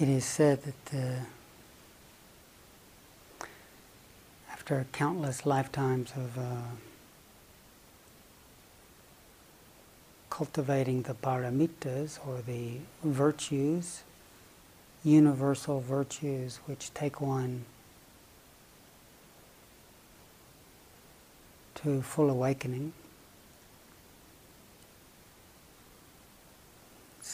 It is said that uh, after countless lifetimes of uh, cultivating the paramitas or the virtues, universal virtues which take one to full awakening.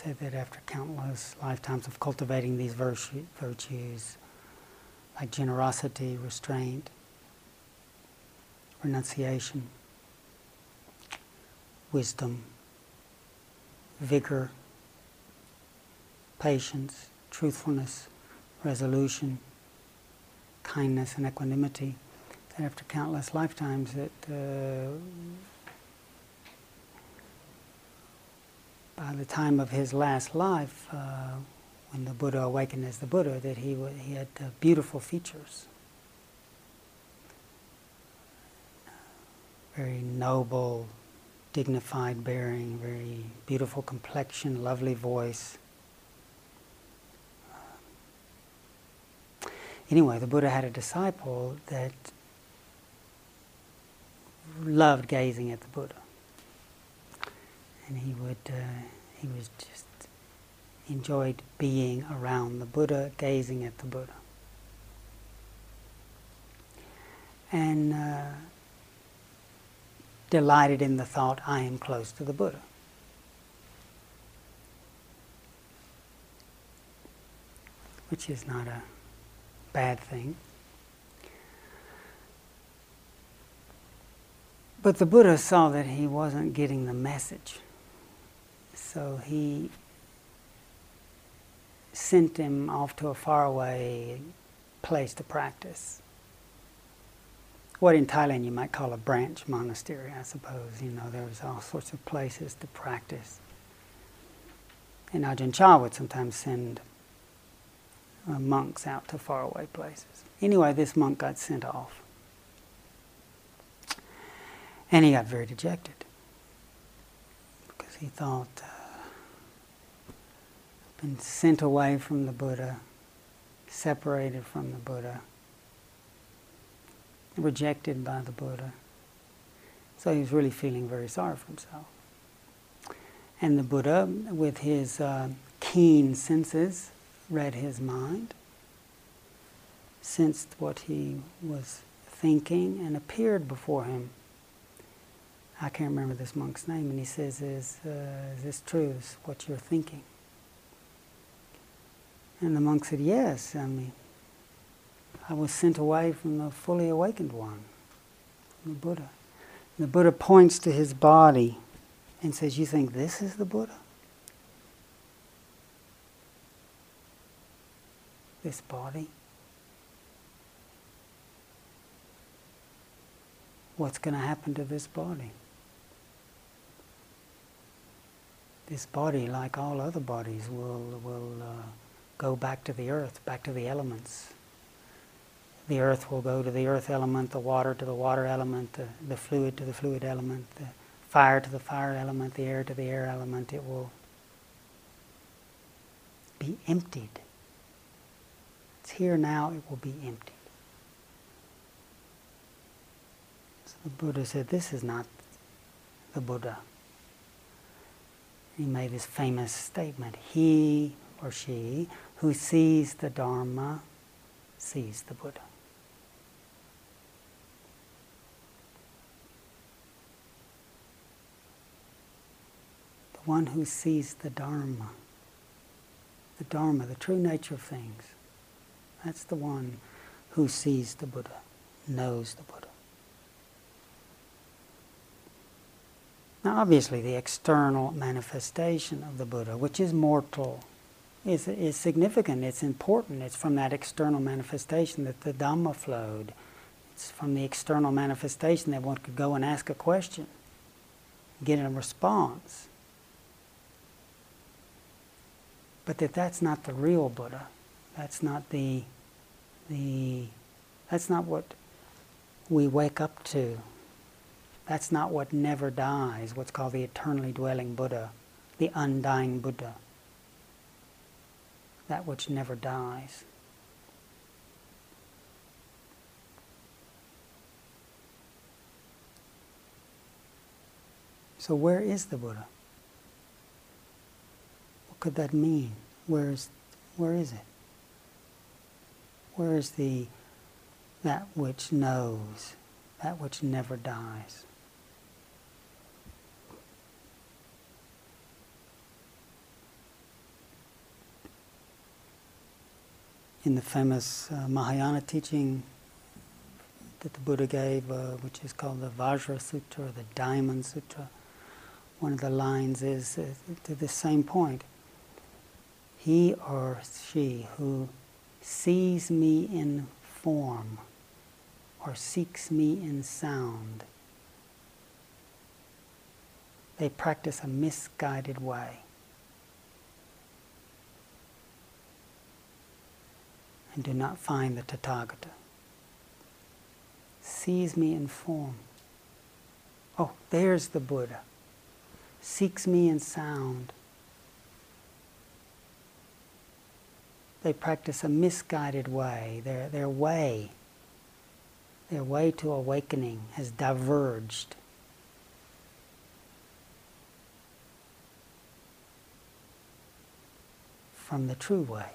Said that after countless lifetimes of cultivating these virtue, virtues, like generosity, restraint, renunciation, wisdom, vigor, patience, truthfulness, resolution, kindness, and equanimity. That after countless lifetimes, that uh, by the time of his last life, uh, when the Buddha awakened as the Buddha, that he, he had uh, beautiful features. Very noble, dignified bearing, very beautiful complexion, lovely voice. Anyway, the Buddha had a disciple that loved gazing at the Buddha. And he would, uh, he was just enjoyed being around the Buddha, gazing at the Buddha. And uh, delighted in the thought, I am close to the Buddha. Which is not a bad thing. But the Buddha saw that he wasn't getting the message. So he sent him off to a faraway place to practice what in Thailand you might call a branch monastery, I suppose. You know, there's all sorts of places to practice. And Ajahn Chah would sometimes send uh, monks out to faraway places. Anyway, this monk got sent off. And he got very dejected because he thought, uh, been sent away from the Buddha, separated from the Buddha rejected by the Buddha. So he was really feeling very sorry for himself. And the Buddha, with his uh, keen senses, read his mind, sensed what he was thinking, and appeared before him. I can't remember this monk's name, and he says, Is, uh, is this true? Is what you're thinking? And the monk said, Yes. I mean, I was sent away from the fully awakened one, the Buddha. And the Buddha points to his body and says, You think this is the Buddha? This body? What's going to happen to this body? This body, like all other bodies, will, will uh, go back to the earth, back to the elements the earth will go to the earth element, the water to the water element, the, the fluid to the fluid element, the fire to the fire element, the air to the air element. It will be emptied. It's here now, it will be emptied. So the Buddha said, This is not the Buddha. He made this famous statement He or she who sees the Dharma sees the Buddha. The one who sees the Dharma, the Dharma, the true nature of things. That's the one who sees the Buddha, knows the Buddha. Now, obviously, the external manifestation of the Buddha, which is mortal, is, is significant, it's important. It's from that external manifestation that the Dhamma flowed. It's from the external manifestation that one could go and ask a question, get a response. But that that's not the real Buddha. That's not the, the, that's not what we wake up to. That's not what never dies, what's called the eternally dwelling Buddha, the undying Buddha. That which never dies. So, where is the Buddha? What could that mean? Where is, where is it? Where is the that which knows, that which never dies? In the famous uh, Mahayana teaching that the Buddha gave, uh, which is called the Vajra Sutra, the Diamond Sutra, one of the lines is uh, to the same point. He or she who sees me in form or seeks me in sound, they practice a misguided way. And do not find the Tathagata. Sees me in form. Oh, there's the Buddha seeks me in sound. They practice a misguided way. Their, their way, their way to awakening has diverged. From the true way.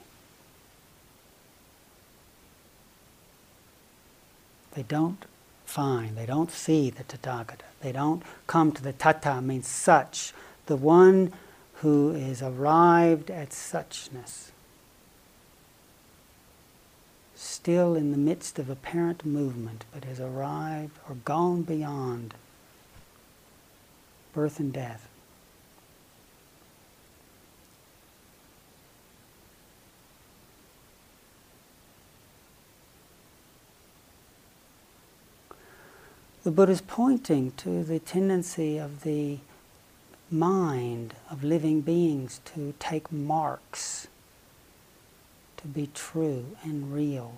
They don't find, they don't see the Tathagata. They don't come to the Tata, means such, the one who is arrived at suchness. Still in the midst of apparent movement, but has arrived or gone beyond birth and death. The Buddha is pointing to the tendency of the mind of living beings to take marks, to be true and real,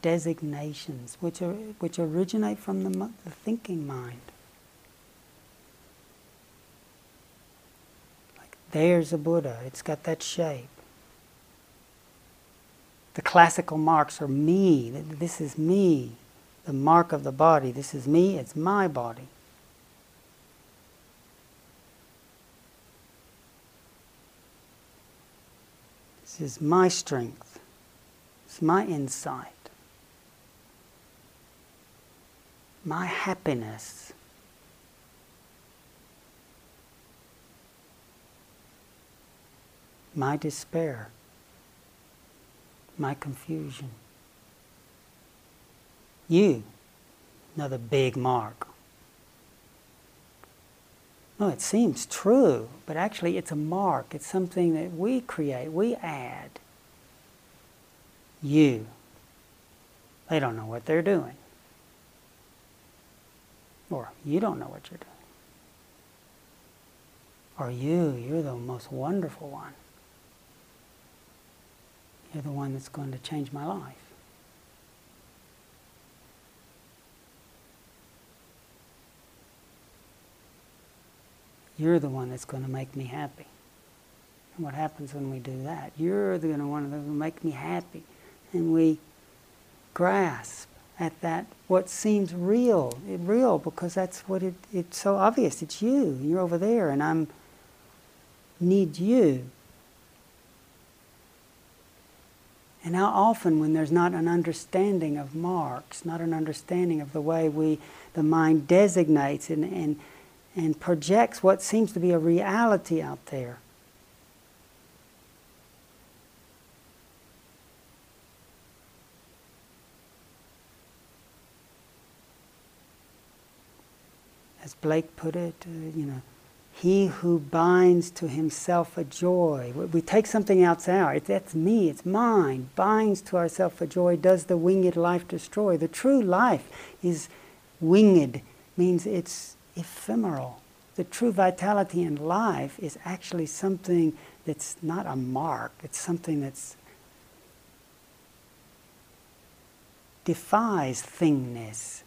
designations which, are, which originate from the, the thinking mind. Like, there's a Buddha, it's got that shape. The classical marks are me, this is me the mark of the body. This is me, it's my body. This is my strength. It's my insight. My happiness. My despair. My confusion. You, another big mark. No, it seems true, but actually it's a mark. It's something that we create, we add. You. They don't know what they're doing. Or you don't know what you're doing. Or you, you're the most wonderful one. You're the one that's going to change my life. You're the one that's going to make me happy. And what happens when we do that? You're the one that will make me happy. And we grasp at that what seems real, real because that's what it, it's so obvious. It's you. You're over there, and I'm need you. And how often, when there's not an understanding of marks, not an understanding of the way we, the mind designates and, and and projects what seems to be a reality out there. As Blake put it, uh, you know, he who binds to himself a joy. We take something outside, that's me, it's mine, binds to ourself a joy, does the winged life destroy? The true life is winged, means it's ephemeral. The true vitality in life is actually something that's not a mark, it's something that's defies thingness.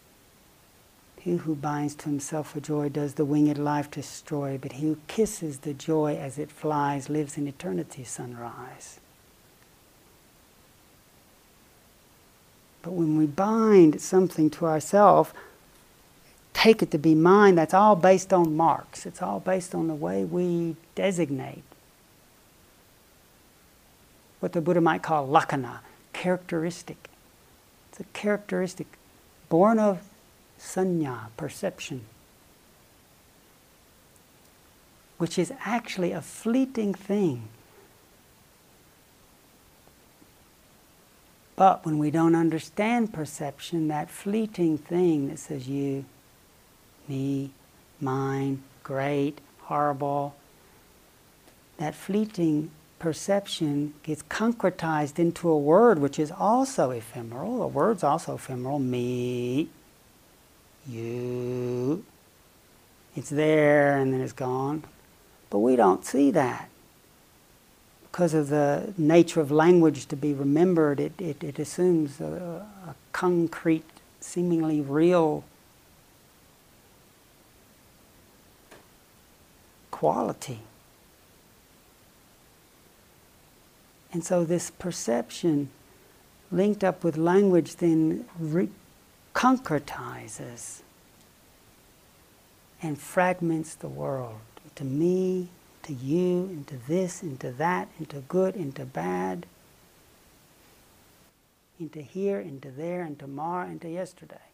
He who binds to himself a joy does the winged life destroy, but he who kisses the joy as it flies lives in eternity sunrise. But when we bind something to ourselves, take it to be mine, that's all based on marks. It's all based on the way we designate what the Buddha might call lakkhana, characteristic. It's a characteristic born of sanya, perception, which is actually a fleeting thing. But when we don't understand perception, that fleeting thing that says you, me, mine, great, horrible, that fleeting perception gets concretized into a word which is also ephemeral. A word's also ephemeral. Me, you. It's there and then it's gone. But we don't see that. Because of the nature of language to be remembered, it, it, it assumes a, a concrete, seemingly real quality. And so this perception linked up with language then re- concretizes and fragments the world into me, to you, into this, into that, into good, into bad, into here, into there, into tomorrow, into yesterday.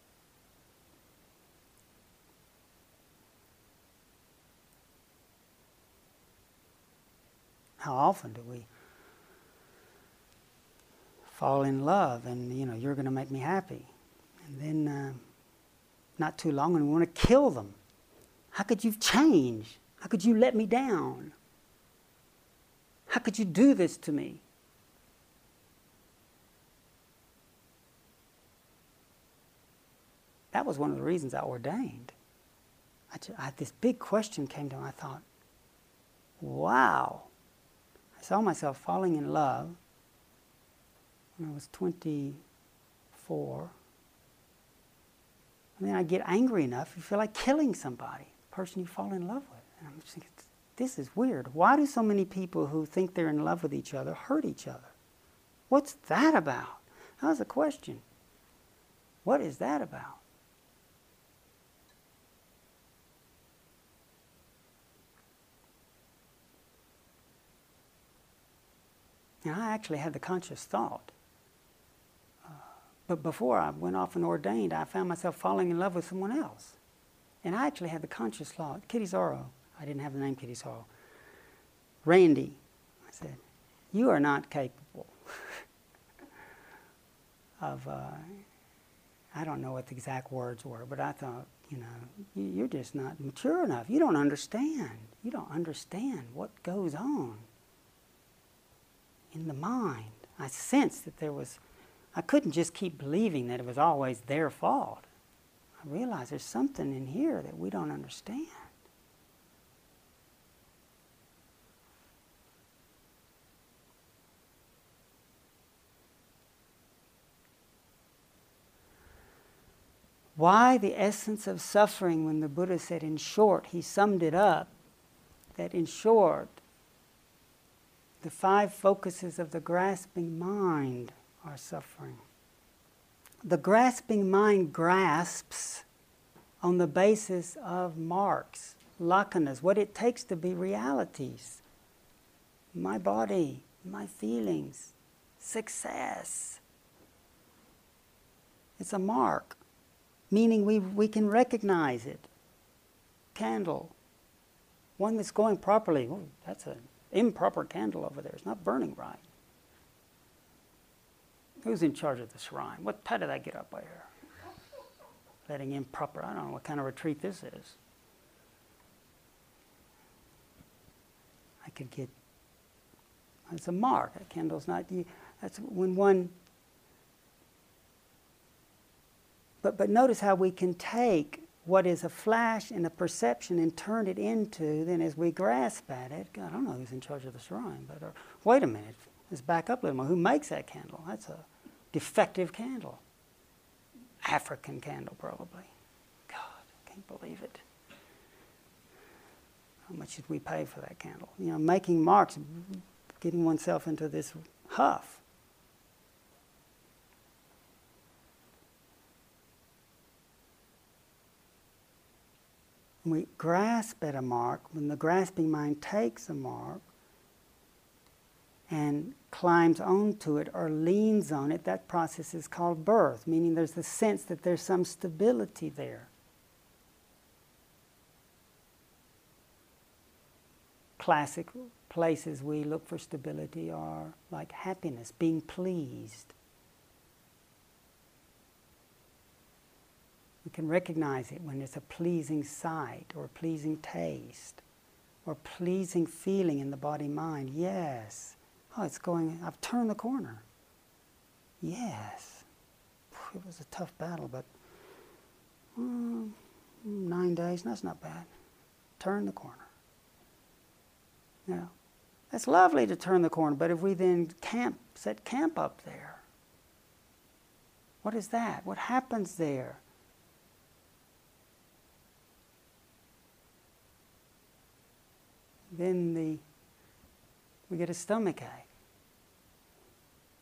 How often do we fall in love and you know you're going to make me happy? And then uh, not too long and we want to kill them. How could you change? How could you let me down? How could you do this to me? That was one of the reasons i ordained. I, I this big question came to me i thought wow i saw myself falling in love when I was 24. And then I get angry enough, you feel like killing somebody, the person you fall in love with. And I'm just thinking, this is weird. Why do so many people who think they're in love with each other hurt each other? What's that about? That was a question. What is that about? And I actually had the conscious thought but before I went off and ordained, I found myself falling in love with someone else. And I actually had the conscious thought, Kittisaro, I didn't have the name Kittisaro, Randy, I said, you are not capable of, uh, I don't know what the exact words were, but I thought, you know, you're just not mature enough. You don't understand. You don't understand what goes on in the mind. I sensed that there was I couldn't just keep believing that it was always their fault. I realized there's something in here that we don't understand. Why the essence of suffering when the Buddha said, in short, he summed it up that in short, the five focuses of the grasping mind are suffering. The grasping mind grasps on the basis of marks, lakkhanas, what it takes to be realities. My body, my feelings, success. It's a mark, meaning we, we can recognize it. Candle, one that's going properly. Oh, that's an improper candle over there. It's not burning right. Who's in charge of the shrine? What, how did I get up by here? Letting improper, I don't know what kind of retreat this is. I could get, it's a mark. A candle's not, that's when one, but, but notice how we can take what is a flash and a perception and turn it into, then as we grasp at it, I don't know who's in charge of the shrine, but or, wait a minute, let's back up a little more. Who makes that candle? That's a defective candle. African candle, probably. God. I can't believe it. How much did we pay for that candle? You know, making marks, getting oneself into this huff. When we grasp at a mark, when the grasping mind takes a mark and climbs onto it or leans on it, that process is called birth, meaning there's the sense that there's some stability there. Classic places we look for stability are like happiness, being pleased. Can recognize it when it's a pleasing sight or a pleasing taste or pleasing feeling in the body mind. Yes. Oh, it's going, I've turned the corner. Yes. It was a tough battle, but um, nine days, that's not bad. Turn the corner. Now, that's lovely to turn the corner, but if we then camp, set camp up there, what is that? What happens there? Then the we get a stomach ache.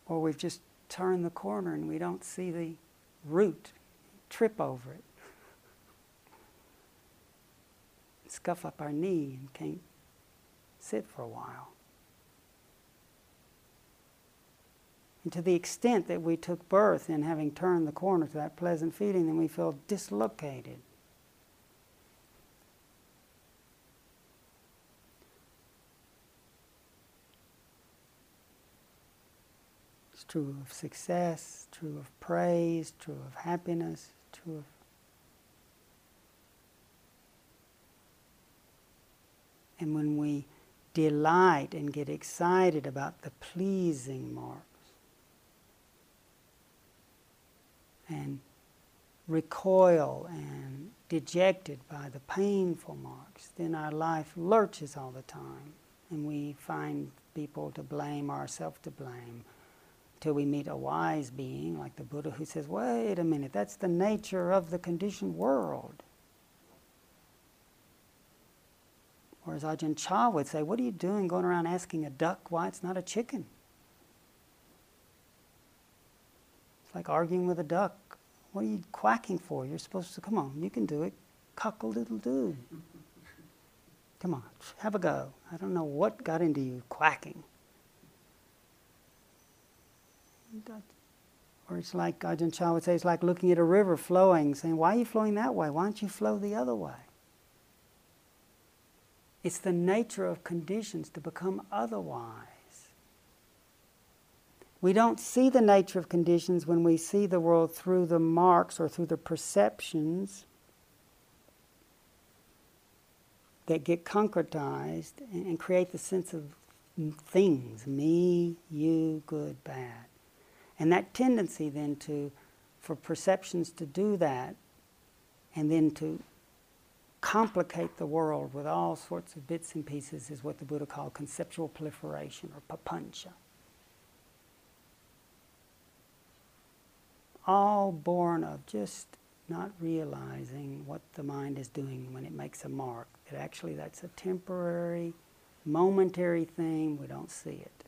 Or we've just turned the corner and we don't see the root, trip over it, scuff up our knee and can't sit for a while. And to the extent that we took birth in having turned the corner to that pleasant feeling, then we feel dislocated. True of success, true of praise, true of happiness, true of And when we delight and get excited about the pleasing marks and recoil and dejected by the painful marks, then our life lurches all the time. And we find people to blame, ourselves to blame, till we meet a wise being like the Buddha who says, wait a minute, that's the nature of the conditioned world. Or as Ajahn Chah would say, what are you doing going around asking a duck why it's not a chicken? It's like arguing with a duck. What are you quacking for? You're supposed to, come on, you can do it. Cockle doodle doo. Come on, have a go. I don't know what got into you quacking. Or it's like Ajahn Chah would say, it's like looking at a river flowing, saying, Why are you flowing that way? Why don't you flow the other way? It's the nature of conditions to become otherwise. We don't see the nature of conditions when we see the world through the marks or through the perceptions that get concretized and create the sense of things me, you, good, bad. And that tendency then to, for perceptions to do that, and then to complicate the world with all sorts of bits and pieces is what the Buddha called conceptual proliferation or papanca. All born of just not realizing what the mind is doing when it makes a mark, that actually that's a temporary, momentary thing, we don't see it.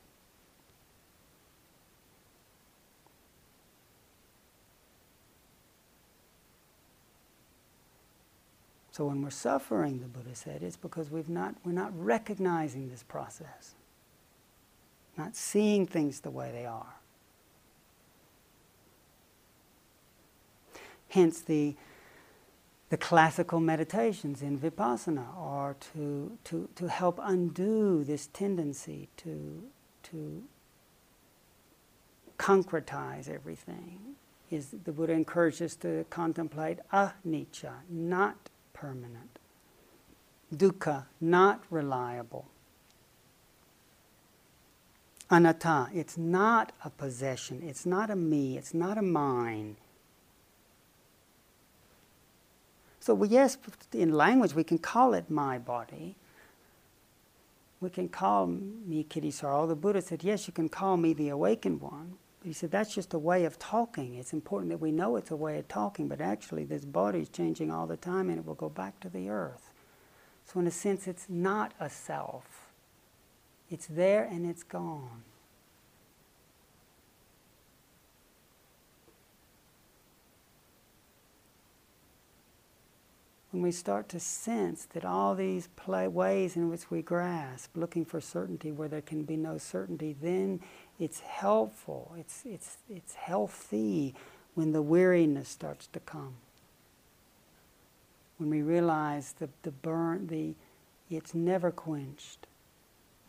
So when we're suffering, the Buddha said, it's because we've not, we're not recognizing this process, not seeing things the way they are. Hence the, the classical meditations in vipassana are to, to, to help undo this tendency to, to concretize everything. Is the Buddha encourages us to contemplate anicca, not permanent. Dukkha, not reliable. Anatta, it's not a possession, it's not a me, it's not a mine. So, we, yes, in language we can call it my body. We can call me Kittisaro. The Buddha said, yes, you can call me the awakened one, He said that's just a way of talking. It's important that we know it's a way of talking, but actually this body is changing all the time and it will go back to the earth. So, in a sense, it's not a self. It's there and it's gone. when we start to sense that all these play ways in which we grasp, looking for certainty where there can be no certainty, then it's helpful, it's, it's, it's healthy when the weariness starts to come. When we realize that the burn, the, it's never quenched.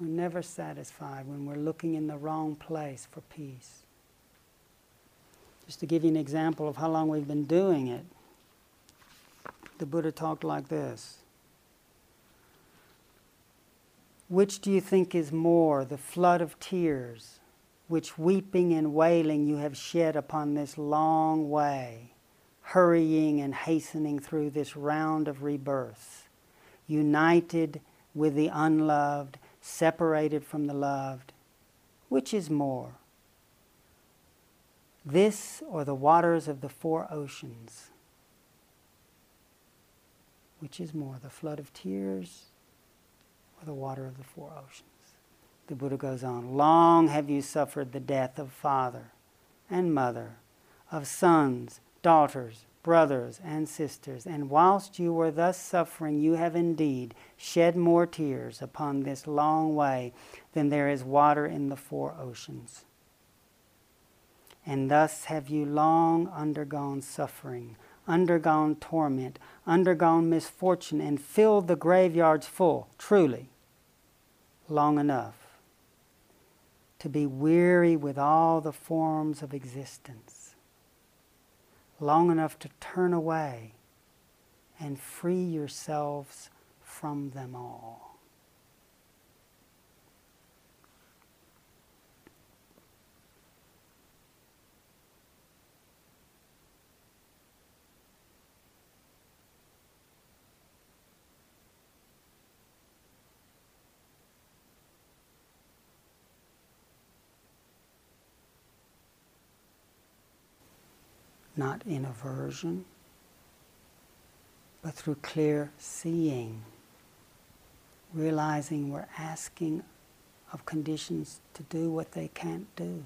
We're never satisfied when we're looking in the wrong place for peace. Just to give you an example of how long we've been doing it, the Buddha talked like this Which do you think is more, the flood of tears, which weeping and wailing you have shed upon this long way, hurrying and hastening through this round of rebirth, united with the unloved, separated from the loved? Which is more? This or the waters of the four oceans? Which is more, the flood of tears or the water of the four oceans? The Buddha goes on Long have you suffered the death of father and mother, of sons, daughters, brothers, and sisters, and whilst you were thus suffering, you have indeed shed more tears upon this long way than there is water in the four oceans. And thus have you long undergone suffering undergone torment, undergone misfortune, and filled the graveyards full, truly, long enough to be weary with all the forms of existence, long enough to turn away and free yourselves from them all. Not in aversion, but through clear seeing, realizing we're asking of conditions to do what they can't do.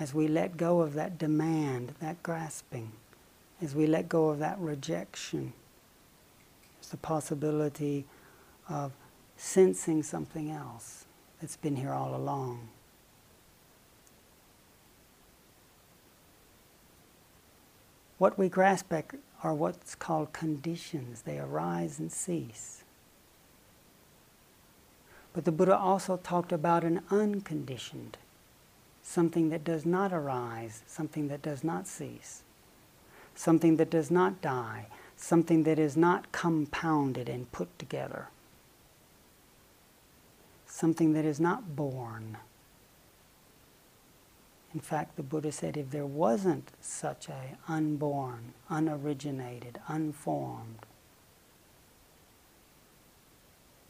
As we let go of that demand, that grasping, as we let go of that rejection, there's the possibility of sensing something else that's been here all along. What we grasp at are what's called conditions. They arise and cease. But the Buddha also talked about an unconditioned, something that does not arise, something that does not cease, something that does not die, something that is not compounded and put together, something that is not born. In fact, the Buddha said if there wasn't such a unborn, unoriginated, unformed,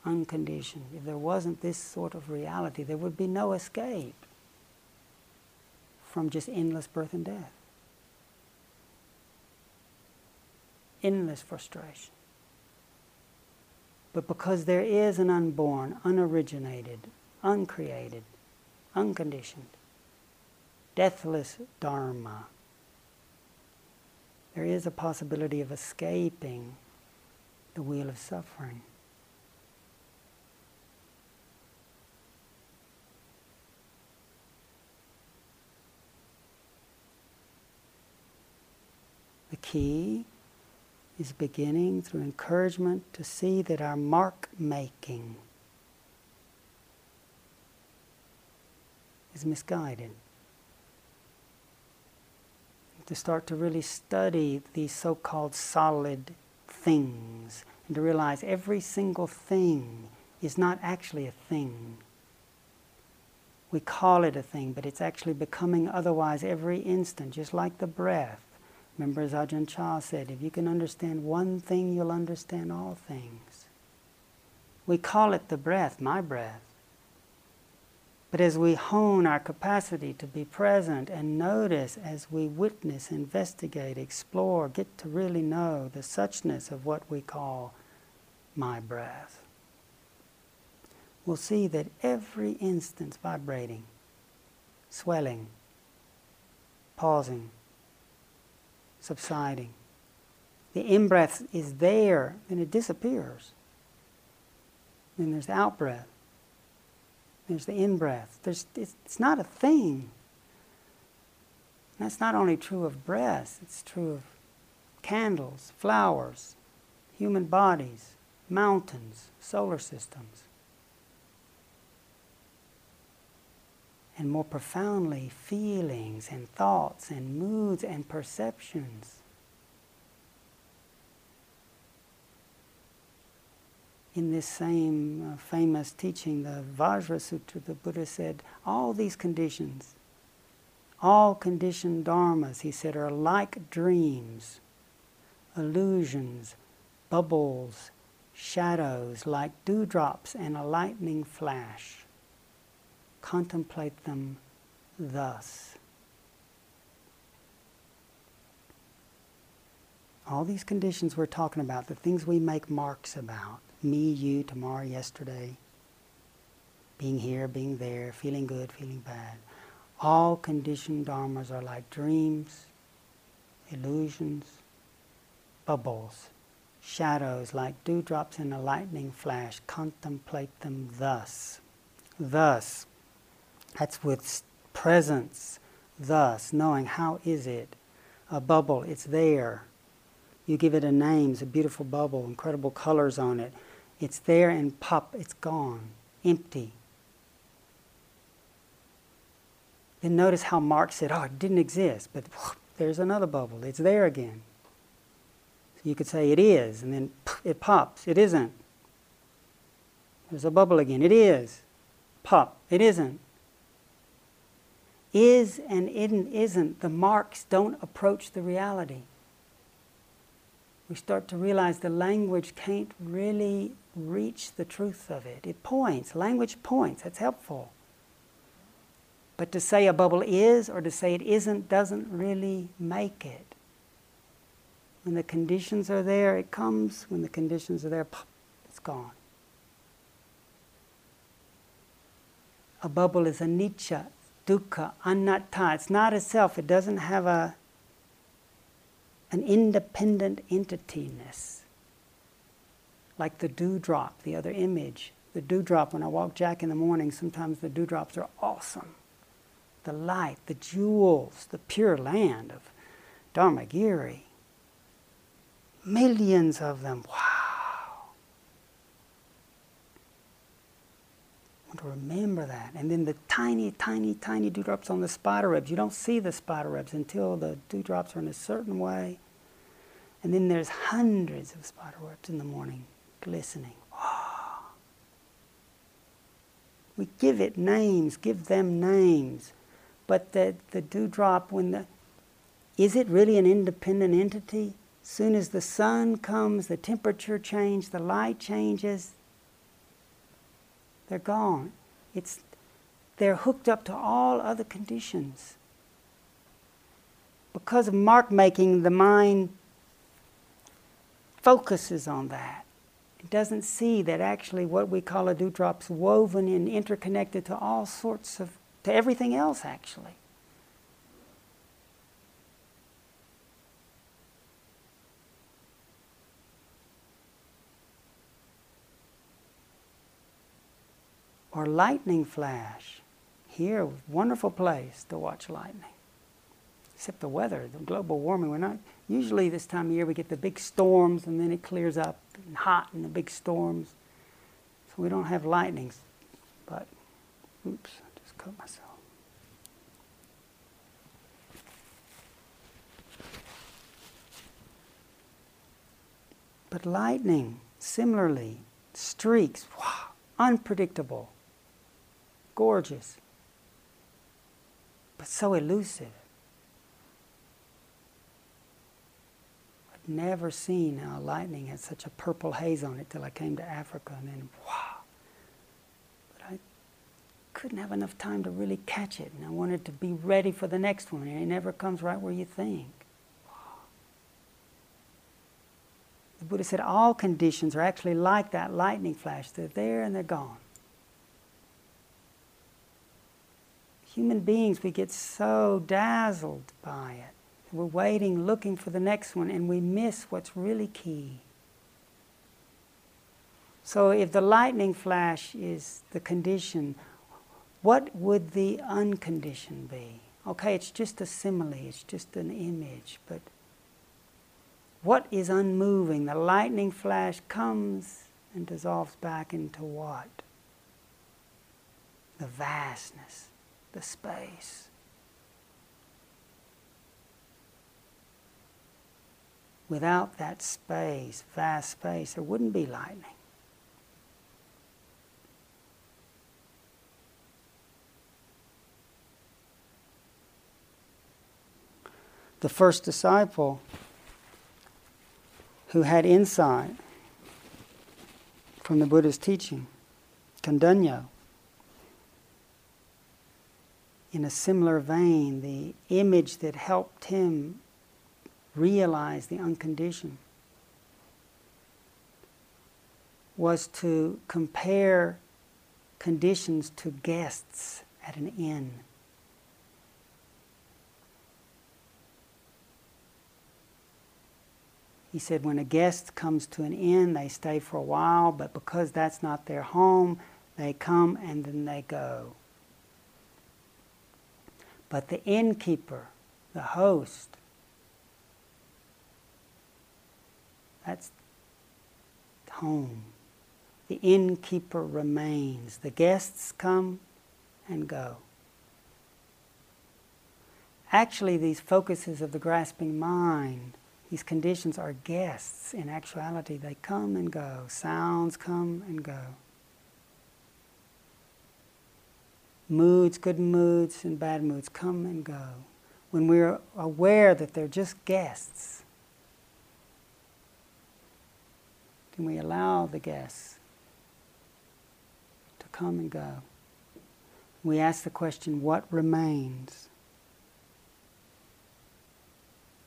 unconditioned, if there wasn't this sort of reality, there would be no escape from just endless birth and death. Endless frustration. But because there is an unborn, unoriginated, uncreated, unconditioned, deathless Dharma, there is a possibility of escaping the wheel of suffering. The key is beginning through encouragement to see that our mark making is misguided to start to really study these so called solid things and to realize every single thing is not actually a thing. We call it a thing, but it's actually becoming otherwise every instant, just like the breath. Remember, as Ajahn Chah said, if you can understand one thing, you'll understand all things. We call it the breath, my breath. But as we hone our capacity to be present and notice as we witness, investigate, explore, get to really know the suchness of what we call my breath, we'll see that every instance vibrating, swelling, pausing, subsiding. The in breath is there, then it disappears. Then there's the out breath. There's the in breath. There's, it's, it's not a thing. That's not only true of breath, it's true of candles, flowers, human bodies, mountains, solar systems. And more profoundly, feelings and thoughts and moods and perceptions. In this same uh, famous teaching, the Vajra Sutra, the Buddha said, all these conditions, all conditioned dharmas, he said, are like dreams, illusions, bubbles, shadows, like dewdrops and a lightning flash. Contemplate them thus. All these conditions we're talking about, the things we make marks about, me, you, tomorrow, yesterday, being here, being there, feeling good, feeling bad. All conditioned dharmas are like dreams, illusions, bubbles, shadows like dewdrops in a lightning flash. Contemplate them thus. Thus. That's with presence. Thus, knowing how is it? A bubble, it's there. You give it a name, it's a beautiful bubble, incredible colors on it. It's there and pop, it's gone, empty. Then notice how Mark said, oh, it didn't exist, but there's another bubble. It's there again. So you could say it is, and then it pops. It isn't. There's a bubble again. It is. Pop. It isn't. Is and isn't, isn't. The marks don't approach the reality. We start to realize the language can't really reach the truth of it. It points, language points, that's helpful. But to say a bubble is or to say it isn't doesn't really make it. When the conditions are there, it comes. When the conditions are there, it's gone. A bubble is a anicca, dukkha, anatta. It's not itself. It doesn't have a, an independent entityness like the dewdrop, the other image. The dewdrop, when I walk Jack in the morning, sometimes the dewdrops are awesome. The light, the jewels, the pure land of Dharmagiri. Millions of them. Wow. I want to remember that. And then the tiny, tiny, tiny dewdrops on the spider webs. You don't see the spider webs until the dewdrops are in a certain way. And then there's hundreds of spider webs in the morning glistening. Oh. We give it names, give them names. But the, the dewdrop, when the, is it really an independent entity? Soon as the sun comes, the temperature changes, the light changes, they're gone. It's, they're hooked up to all other conditions. Because of mark making, the mind focuses on that. It doesn't see that actually what we call a dewdrop's woven and interconnected to all sorts of, to everything else actually. Or lightning flash. Here, wonderful place to watch lightning. Except the weather, the global warming, we're not Usually this time of year we get the big storms and then it clears up and hot and the big storms. So we don't have lightnings. But, oops, I just cut myself. But lightning, similarly, streaks, wow, unpredictable, gorgeous, but so elusive. I'd never seen how lightning had such a purple haze on it till I came to Africa, and then wow! But I couldn't have enough time to really catch it. And I wanted to be ready for the next one, and it never comes right where you think. The Buddha said all conditions are actually like that lightning flash. They're there and they're gone. Human beings, we get so dazzled by it. We're waiting, looking for the next one, and we miss what's really key. So, if the lightning flash is the condition, what would the unconditioned be? Okay, it's just a simile, it's just an image, but what is unmoving? The lightning flash comes and dissolves back into what? The vastness, the space. Without that space, vast space, there wouldn't be lightning. The first disciple who had insight from the Buddha's teaching, Kondañña. In a similar vein, the image that helped him realize the unconditioned was to compare conditions to guests at an inn. He said, when a guest comes to an inn, they stay for a while, but because that's not their home, they come and then they go. But the innkeeper, the host, that's home. The innkeeper remains. The guests come and go. Actually, these focuses of the grasping mind these conditions are guests. In actuality, they come and go. Sounds come and go. Moods, good moods and bad moods come and go. When we're aware that they're just guests, then we allow the guests to come and go. We ask the question, what remains?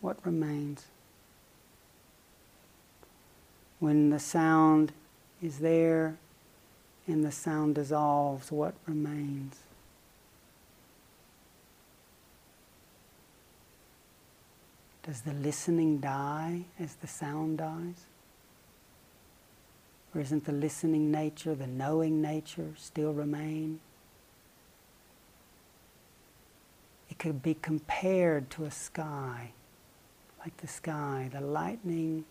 What remains? When the sound is there and the sound dissolves, what remains? Does the listening die as the sound dies? Or isn't the listening nature, the knowing nature still remain? It could be compared to a sky, like the sky, the lightning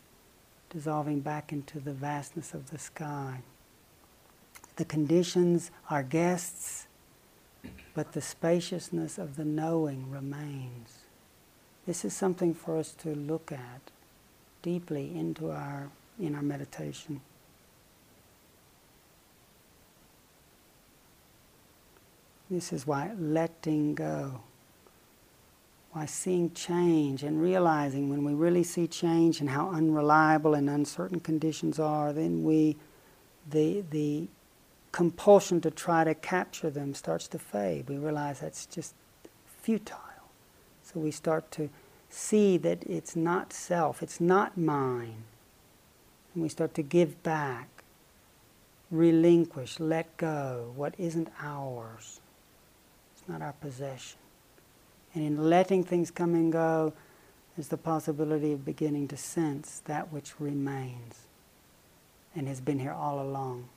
dissolving back into the vastness of the sky. The conditions are guests, but the spaciousness of the knowing remains. This is something for us to look at deeply into our in our meditation. This is why letting go why seeing change and realizing when we really see change and how unreliable and uncertain conditions are, then we, the, the compulsion to try to capture them starts to fade. We realize that's just futile. So we start to see that it's not self, it's not mine. And we start to give back, relinquish, let go what isn't ours. It's not our possession. And in letting things come and go, there's the possibility of beginning to sense that which remains and has been here all along.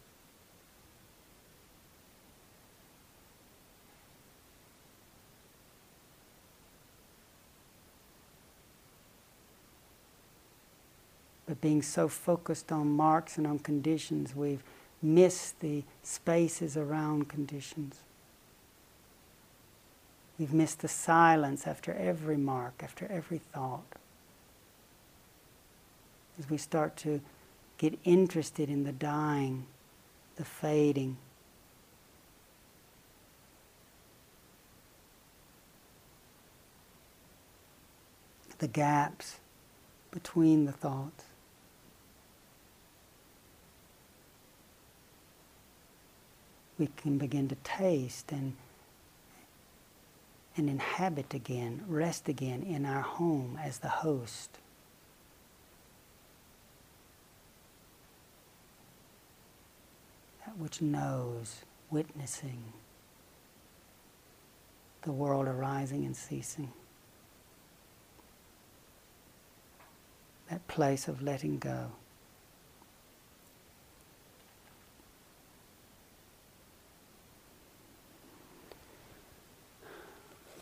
But being so focused on marks and on conditions, we've missed the spaces around conditions. We've missed the silence after every mark, after every thought. As we start to get interested in the dying, the fading, the gaps between the thoughts. We can begin to taste and and inhabit again, rest again in our home as the host. That which knows, witnessing the world arising and ceasing. That place of letting go.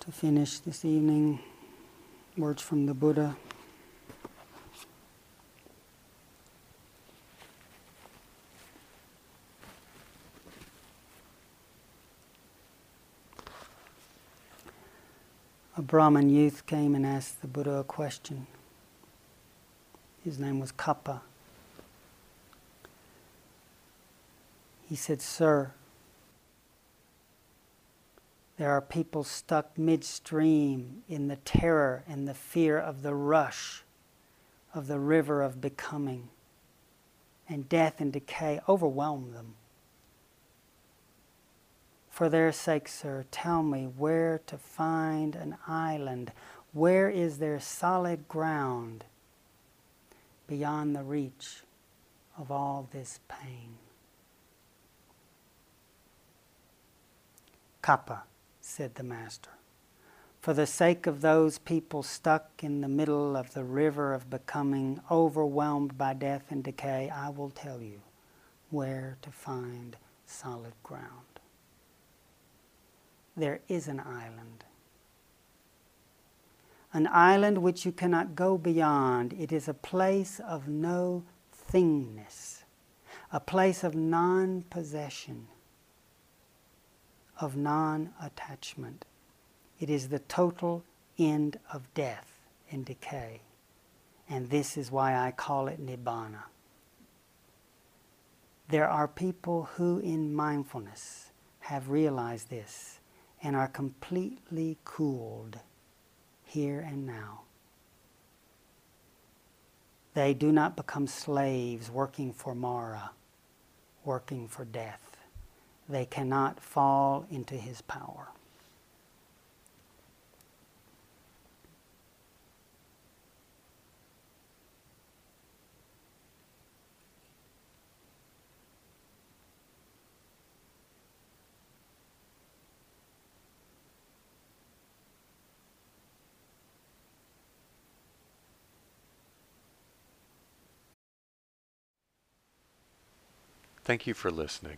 To finish this evening, words from the Buddha. A Brahmin youth came and asked the Buddha a question. His name was Kappa. He said, Sir, there are people stuck midstream in the terror and the fear of the rush of the river of becoming. And death and decay overwhelm them. For their sake, sir, tell me where to find an island. Where is there solid ground beyond the reach of all this pain? Kappa said the Master. For the sake of those people stuck in the middle of the river of becoming, overwhelmed by death and decay, I will tell you where to find solid ground. There is an island. An island which you cannot go beyond. It is a place of no thingness, a place of non possession of non attachment. It is the total end of death and decay. And this is why I call it Nibbana. There are people who, in mindfulness, have realized this and are completely cooled here and now. They do not become slaves working for Mara, working for death they cannot fall into his power. Thank you for listening.